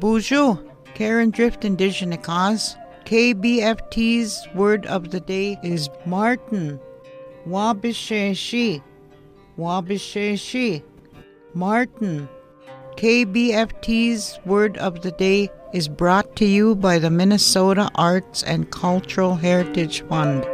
Bonjour, Karen Drift Indigenous Cause. KBFT's word of the day is Marten. Waabizheshi. Waabizheshi. Marten. KBFT's word of the day is brought to you by the Minnesota Arts and Cultural Heritage Fund.